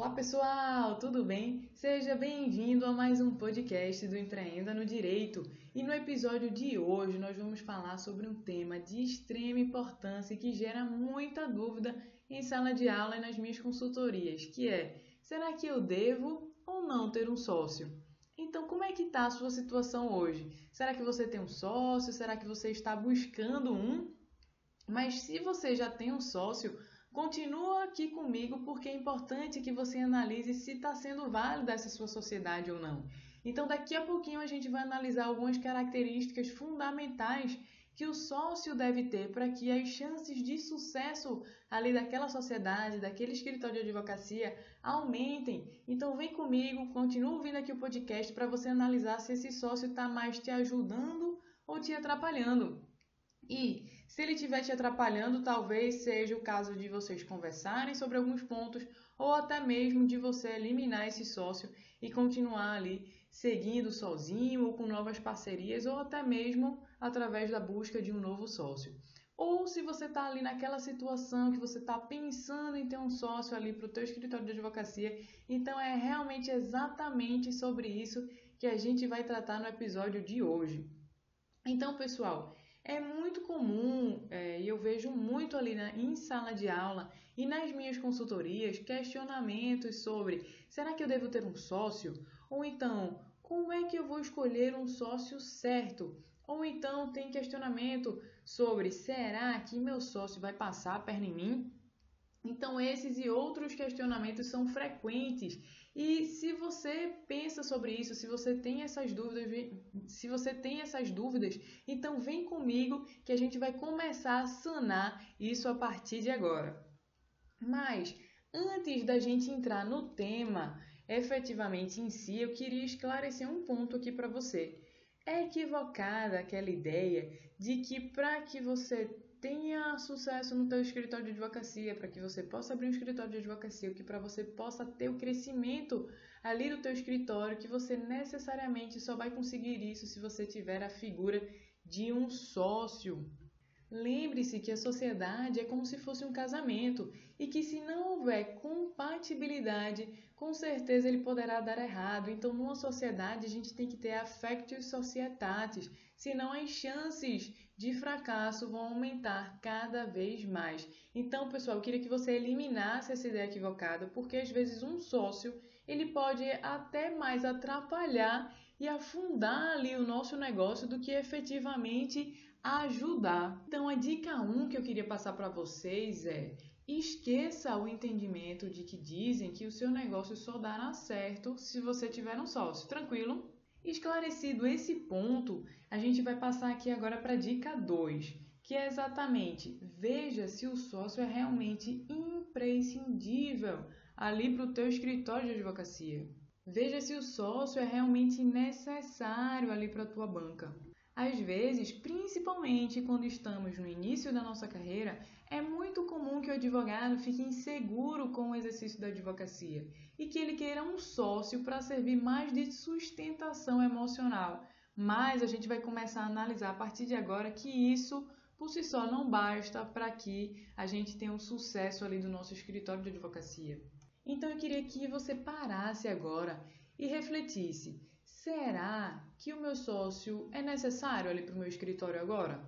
Olá pessoal, tudo bem? Seja bem-vindo a mais um podcast do Empreenda no Direito. E no episódio de hoje nós vamos falar sobre um tema de extrema importância que gera muita dúvida em sala de aula e nas minhas consultorias, que é: será que eu devo ou não ter um sócio? Então, como é que está a sua situação hoje? Será que você tem um sócio? Será que você está buscando um? Mas se você já tem um sócio, Continua aqui comigo porque é importante que você analise se está sendo válida essa sua sociedade ou não. Então, daqui a pouquinho a gente vai analisar algumas características fundamentais que o sócio deve ter para que as chances de sucesso ali daquela sociedade, daquele escritório de advocacia aumentem. Então vem comigo, continua ouvindo aqui o podcast para você analisar se esse sócio está mais te ajudando ou te atrapalhando. E se ele estiver te atrapalhando, talvez seja o caso de vocês conversarem sobre alguns pontos ou até mesmo de você eliminar esse sócio e continuar ali seguindo sozinho ou com novas parcerias ou até mesmo através da busca de um novo sócio. Ou se você está ali naquela situação que você está pensando em ter um sócio ali para o teu escritório de advocacia, então é realmente exatamente sobre isso que a gente vai tratar no episódio de hoje. Então, pessoal, é muito comum, é, e eu vejo muito ali na, em sala de aula e nas minhas consultorias, questionamentos sobre será que eu devo ter um sócio? Ou então, como é que eu vou escolher um sócio certo? Ou então tem questionamento sobre será que meu sócio vai passar a perna em mim? Então, esses e outros questionamentos são frequentes. E se você pensa sobre isso, se você tem essas dúvidas, se você tem essas dúvidas, então vem comigo que a gente vai começar a sanar isso a partir de agora. Mas antes da gente entrar no tema efetivamente em si, eu queria esclarecer um ponto aqui para você. É equivocada aquela ideia de que para que você tenha sucesso no teu escritório de advocacia, para que você possa abrir um escritório de advocacia, que para você possa ter o crescimento ali no teu escritório, que você necessariamente só vai conseguir isso se você tiver a figura de um sócio. Lembre-se que a sociedade é como se fosse um casamento e que se não houver compatibilidade, com certeza ele poderá dar errado. Então, numa sociedade, a gente tem que ter affectus societatis, senão as chances de fracasso vão aumentar cada vez mais. Então, pessoal, eu queria que você eliminasse essa ideia equivocada, porque às vezes um sócio ele pode até mais atrapalhar e afundar ali o nosso negócio do que efetivamente ajudar. Então, a dica 1 que eu queria passar para vocês é: esqueça o entendimento de que dizem que o seu negócio só dará certo se você tiver um sócio. Tranquilo? Esclarecido esse ponto, a gente vai passar aqui agora para a dica 2, que é exatamente veja se o sócio é realmente imprescindível ali para o teu escritório de advocacia. Veja se o sócio é realmente necessário ali para a tua banca. Às vezes, principalmente quando estamos no início da nossa carreira, é muito comum que o advogado fique inseguro com o exercício da advocacia e que ele queira um sócio para servir mais de sustentação emocional. Mas a gente vai começar a analisar a partir de agora que isso por si só não basta para que a gente tenha um sucesso ali do nosso escritório de advocacia. Então eu queria que você parasse agora e refletisse: será que o meu sócio é necessário ali para o meu escritório agora?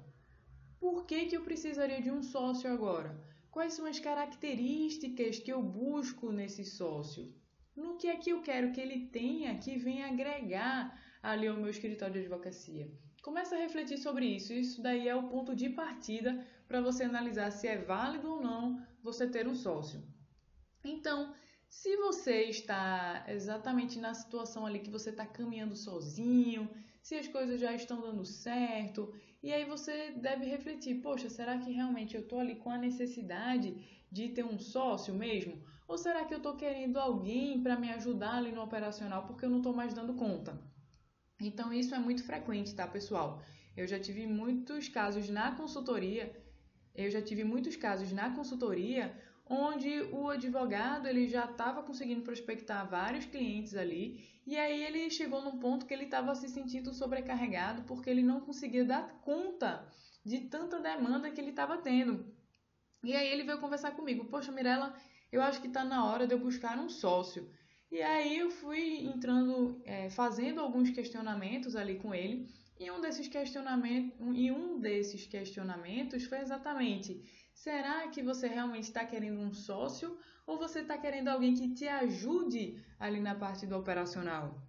Por que, que eu precisaria de um sócio agora? Quais são as características que eu busco nesse sócio? No que é que eu quero que ele tenha que venha agregar ali ao meu escritório de advocacia? Começa a refletir sobre isso. Isso daí é o ponto de partida para você analisar se é válido ou não você ter um sócio. Então, se você está exatamente na situação ali que você está caminhando sozinho, se as coisas já estão dando certo e aí você deve refletir: poxa, será que realmente eu estou ali com a necessidade de ter um sócio mesmo? Ou será que eu estou querendo alguém para me ajudar ali no operacional porque eu não estou mais dando conta? Então, isso é muito frequente, tá, pessoal? Eu já tive muitos casos na consultoria. Eu já tive muitos casos na consultoria onde o advogado ele já estava conseguindo prospectar vários clientes ali e aí ele chegou num ponto que ele estava se sentindo sobrecarregado porque ele não conseguia dar conta de tanta demanda que ele estava tendo. E aí ele veio conversar comigo, poxa Mirella, eu acho que está na hora de eu buscar um sócio. E aí eu fui entrando, é, fazendo alguns questionamentos ali com ele, e um desses questionamentos, e um desses questionamentos foi exatamente: será que você realmente está querendo um sócio ou você está querendo alguém que te ajude ali na parte do operacional?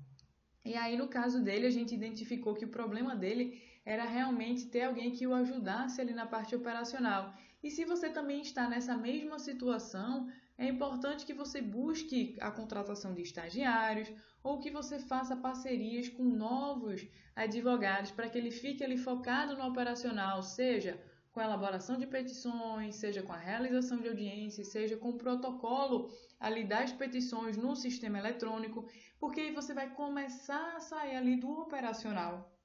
E aí, no caso dele, a gente identificou que o problema dele era realmente ter alguém que o ajudasse ali na parte operacional. E se você também está nessa mesma situação, é importante que você busque a contratação de estagiários ou que você faça parcerias com novos advogados para que ele fique ali focado no operacional, seja com a elaboração de petições, seja com a realização de audiências, seja com o protocolo ali das petições no sistema eletrônico, porque aí você vai começar a sair ali do operacional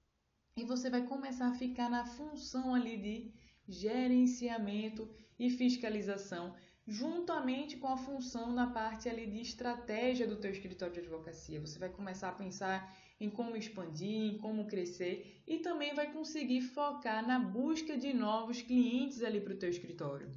e você vai começar a ficar na função ali de gerenciamento e fiscalização juntamente com a função na parte ali de estratégia do teu escritório de advocacia. Você vai começar a pensar em como expandir, em como crescer e também vai conseguir focar na busca de novos clientes ali para o teu escritório.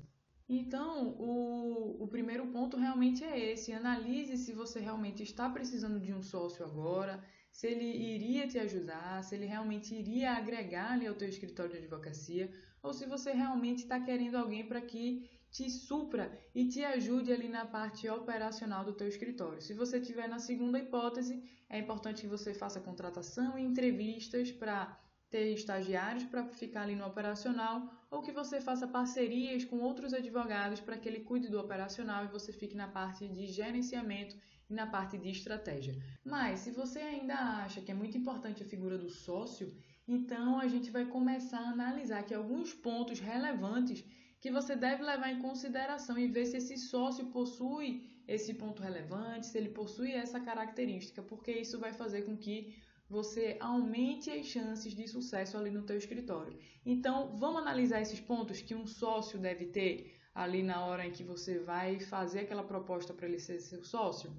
Então, o, o primeiro ponto realmente é esse. Analise se você realmente está precisando de um sócio agora, se ele iria te ajudar, se ele realmente iria agregar ali ao teu escritório de advocacia, ou se você realmente está querendo alguém para que te supra e te ajude ali na parte operacional do teu escritório. Se você estiver na segunda hipótese, é importante que você faça contratação e entrevistas para ter estagiários para ficar ali no operacional ou que você faça parcerias com outros advogados para que ele cuide do operacional e você fique na parte de gerenciamento e na parte de estratégia. Mas se você ainda acha que é muito importante a figura do sócio, então a gente vai começar a analisar aqui alguns pontos relevantes que você deve levar em consideração e ver se esse sócio possui esse ponto relevante, se ele possui essa característica, porque isso vai fazer com que você aumente as chances de sucesso ali no teu escritório. Então, vamos analisar esses pontos que um sócio deve ter ali na hora em que você vai fazer aquela proposta para ele ser seu sócio?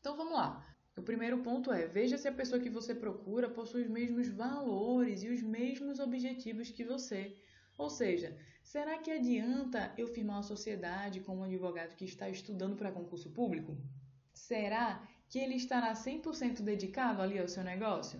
Então, vamos lá. O primeiro ponto é: veja se a pessoa que você procura possui os mesmos valores e os mesmos objetivos que você. Ou seja, será que adianta eu firmar uma sociedade com um advogado que está estudando para concurso público? Será que ele estará 100% dedicado ali ao seu negócio?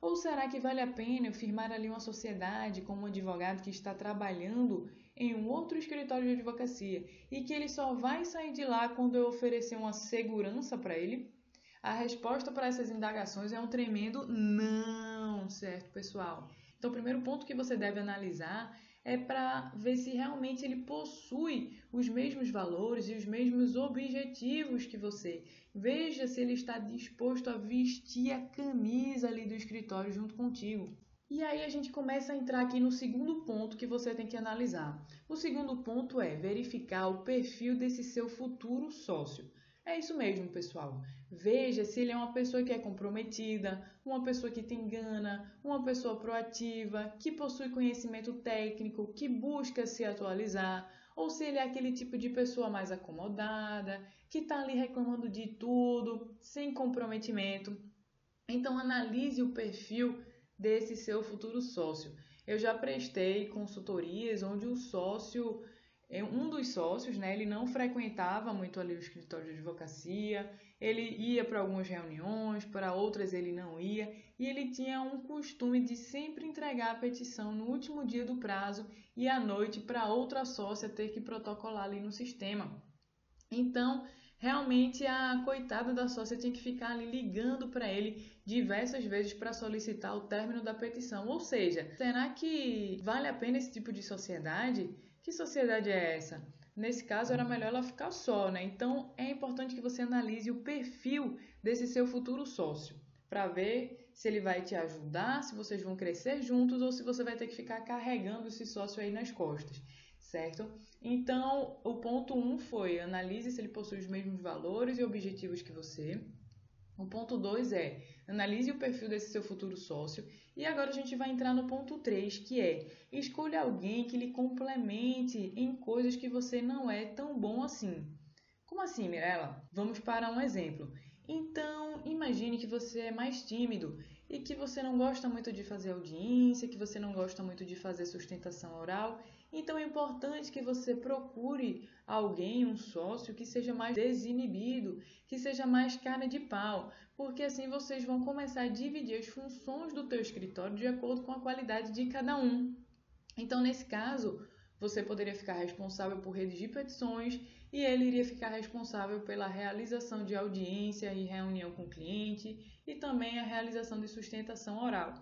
Ou será que vale a pena eu firmar ali uma sociedade com um advogado que está trabalhando em um outro escritório de advocacia e que ele só vai sair de lá quando eu oferecer uma segurança para ele? A resposta para essas indagações é um tremendo não, certo, pessoal? Então, o primeiro ponto que você deve analisar é para ver se realmente ele possui os mesmos valores e os mesmos objetivos que você. Veja se ele está disposto a vestir a camisa ali do escritório junto contigo. E aí a gente começa a entrar aqui no segundo ponto que você tem que analisar. O segundo ponto é verificar o perfil desse seu futuro sócio. É isso mesmo, pessoal. Veja se ele é uma pessoa que é comprometida, uma pessoa que tem gana, uma pessoa proativa, que possui conhecimento técnico, que busca se atualizar, ou se ele é aquele tipo de pessoa mais acomodada, que está ali reclamando de tudo, sem comprometimento. Então analise o perfil desse seu futuro sócio. Eu já prestei consultorias onde o sócio um dos sócios, né, ele não frequentava muito ali o escritório de advocacia, ele ia para algumas reuniões, para outras ele não ia, e ele tinha um costume de sempre entregar a petição no último dia do prazo e à noite para outra sócia ter que protocolar ali no sistema. Então, realmente a coitada da sócia tinha que ficar ali ligando para ele diversas vezes para solicitar o término da petição. Ou seja, será que vale a pena esse tipo de sociedade? Que sociedade é essa? Nesse caso, era melhor ela ficar só, né? Então, é importante que você analise o perfil desse seu futuro sócio, para ver se ele vai te ajudar, se vocês vão crescer juntos ou se você vai ter que ficar carregando esse sócio aí nas costas, certo? Então, o ponto 1 um foi analise se ele possui os mesmos valores e objetivos que você. O ponto 2 é analise o perfil desse seu futuro sócio e agora a gente vai entrar no ponto 3, que é escolha alguém que lhe complemente em coisas que você não é tão bom assim. Como assim, Mirella? Vamos para um exemplo. Então, imagine que você é mais tímido e que você não gosta muito de fazer audiência, que você não gosta muito de fazer sustentação oral. Então é importante que você procure alguém, um sócio que seja mais desinibido, que seja mais cara de pau, porque assim vocês vão começar a dividir as funções do teu escritório de acordo com a qualidade de cada um. Então, nesse caso, você poderia ficar responsável por redigir petições e ele iria ficar responsável pela realização de audiência e reunião com o cliente e também a realização de sustentação oral.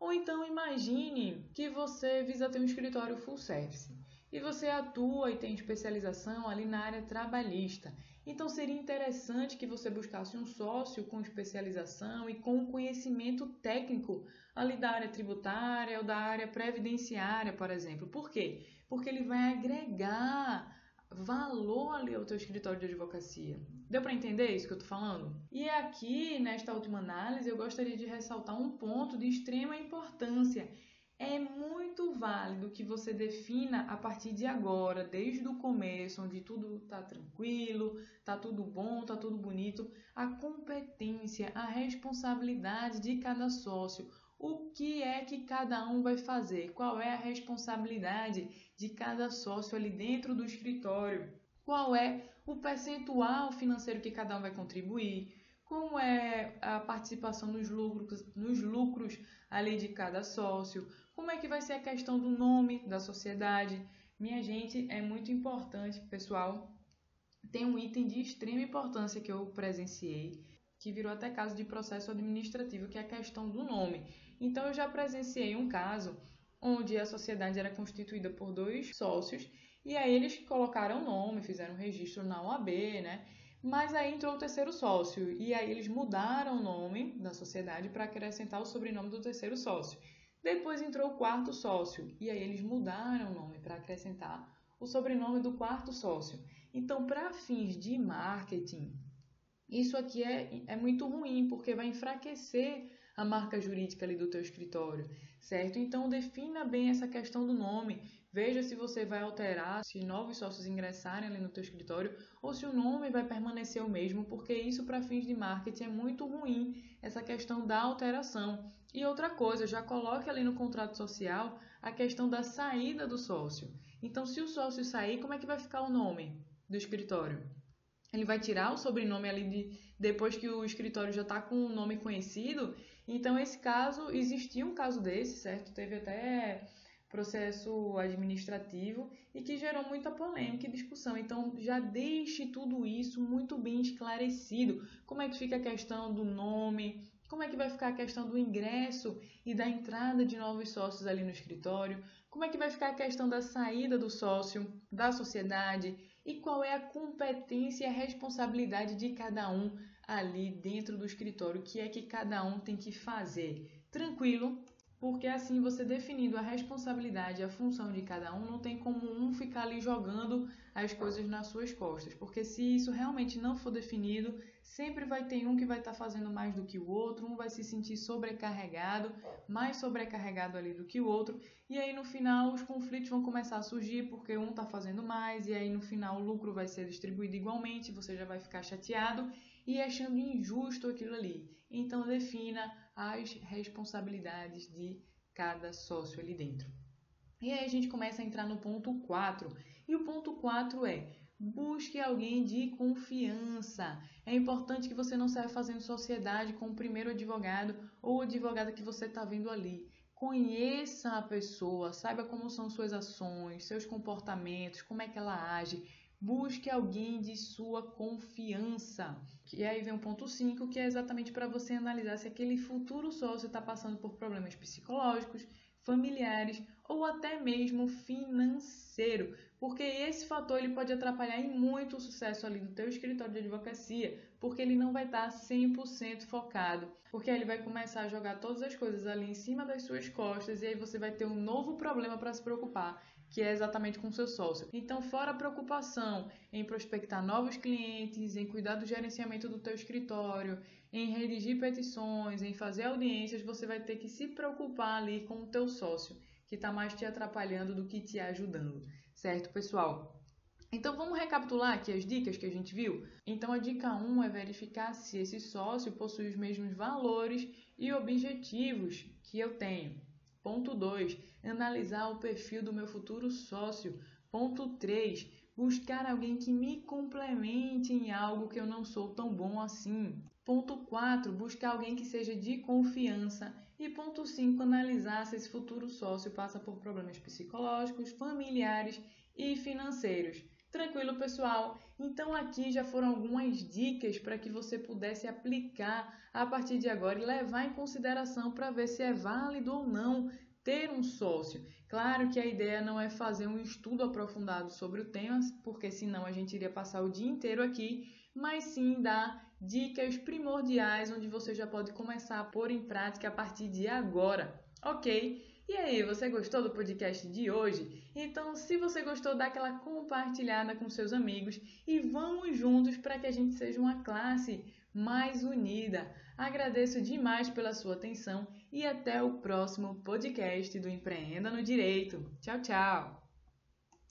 Ou então imagine que você visa ter um escritório full service e você atua e tem especialização ali na área trabalhista. Então seria interessante que você buscasse um sócio com especialização e com conhecimento técnico ali da área tributária ou da área previdenciária, por exemplo. Por quê? Porque ele vai agregar valor ali ao teu escritório de advocacia. Deu para entender isso que eu tô falando? E aqui, nesta última análise, eu gostaria de ressaltar um ponto de extrema importância. É muito válido que você defina a partir de agora, desde o começo, onde tudo tá tranquilo, tá tudo bom, tá tudo bonito, a competência, a responsabilidade de cada sócio, o que é que cada um vai fazer, qual é a responsabilidade de cada sócio ali dentro do escritório, qual é o percentual financeiro que cada um vai contribuir, como é a participação nos lucros, nos lucros ali de cada sócio, como é que vai ser a questão do nome da sociedade. Minha gente, é muito importante, pessoal. Tem um item de extrema importância que eu presenciei, que virou até caso de processo administrativo, que é a questão do nome. Então eu já presenciei um caso onde a sociedade era constituída por dois sócios e aí eles colocaram o nome, fizeram registro na OAB, né? Mas aí entrou o terceiro sócio e aí eles mudaram o nome da sociedade para acrescentar o sobrenome do terceiro sócio. Depois entrou o quarto sócio e aí eles mudaram o nome para acrescentar o sobrenome do quarto sócio. Então, para fins de marketing, isso aqui é, é muito ruim porque vai enfraquecer a marca jurídica ali do teu escritório, certo? Então defina bem essa questão do nome. Veja se você vai alterar, se novos sócios ingressarem ali no teu escritório ou se o nome vai permanecer o mesmo, porque isso para fins de marketing é muito ruim, essa questão da alteração. E outra coisa, já coloque ali no contrato social a questão da saída do sócio. Então, se o sócio sair, como é que vai ficar o nome do escritório? Ele vai tirar o sobrenome ali de depois que o escritório já está com o nome conhecido então, esse caso, existia um caso desse, certo? Teve até processo administrativo e que gerou muita polêmica e discussão. Então, já deixe tudo isso muito bem esclarecido. Como é que fica a questão do nome? Como é que vai ficar a questão do ingresso e da entrada de novos sócios ali no escritório? Como é que vai ficar a questão da saída do sócio, da sociedade? E qual é a competência e a responsabilidade de cada um ali dentro do escritório, o que é que cada um tem que fazer. Tranquilo, porque assim você definindo a responsabilidade, a função de cada um, não tem como um ficar ali jogando as coisas nas suas costas, porque se isso realmente não for definido, sempre vai ter um que vai estar tá fazendo mais do que o outro, um vai se sentir sobrecarregado, mais sobrecarregado ali do que o outro, e aí no final os conflitos vão começar a surgir porque um está fazendo mais, e aí no final o lucro vai ser distribuído igualmente, você já vai ficar chateado e achando injusto aquilo ali. Então defina as responsabilidades de cada sócio ali dentro. E aí a gente começa a entrar no ponto 4. E o ponto 4 é: busque alguém de confiança. É importante que você não saia fazendo sociedade com o primeiro advogado ou advogada que você está vendo ali. Conheça a pessoa, saiba como são suas ações, seus comportamentos, como é que ela age Busque alguém de sua confiança. E aí vem o ponto 5, que é exatamente para você analisar se aquele futuro sócio está passando por problemas psicológicos, familiares ou até mesmo financeiro, porque esse fator ele pode atrapalhar em muito o sucesso ali do teu escritório de advocacia, porque ele não vai estar 100% focado, porque ele vai começar a jogar todas as coisas ali em cima das suas costas e aí você vai ter um novo problema para se preocupar que é exatamente com seu sócio. Então, fora a preocupação em prospectar novos clientes, em cuidar do gerenciamento do teu escritório, em redigir petições, em fazer audiências, você vai ter que se preocupar ali com o teu sócio, que está mais te atrapalhando do que te ajudando, certo, pessoal? Então vamos recapitular aqui as dicas que a gente viu? Então a dica 1 é verificar se esse sócio possui os mesmos valores e objetivos que eu tenho. Ponto 2. Analisar o perfil do meu futuro sócio. Ponto 3. Buscar alguém que me complemente em algo que eu não sou tão bom assim. Ponto 4. Buscar alguém que seja de confiança. E ponto 5. Analisar se esse futuro sócio passa por problemas psicológicos, familiares e financeiros. Tranquilo, pessoal? Então, aqui já foram algumas dicas para que você pudesse aplicar a partir de agora e levar em consideração para ver se é válido ou não ter um sócio. Claro que a ideia não é fazer um estudo aprofundado sobre o tema, porque senão a gente iria passar o dia inteiro aqui, mas sim dar dicas primordiais onde você já pode começar a pôr em prática a partir de agora, ok? E aí, você gostou do podcast de hoje? Então, se você gostou, dá aquela compartilhada com seus amigos e vamos juntos para que a gente seja uma classe mais unida. Agradeço demais pela sua atenção e até o próximo podcast do Empreenda no Direito. Tchau, tchau!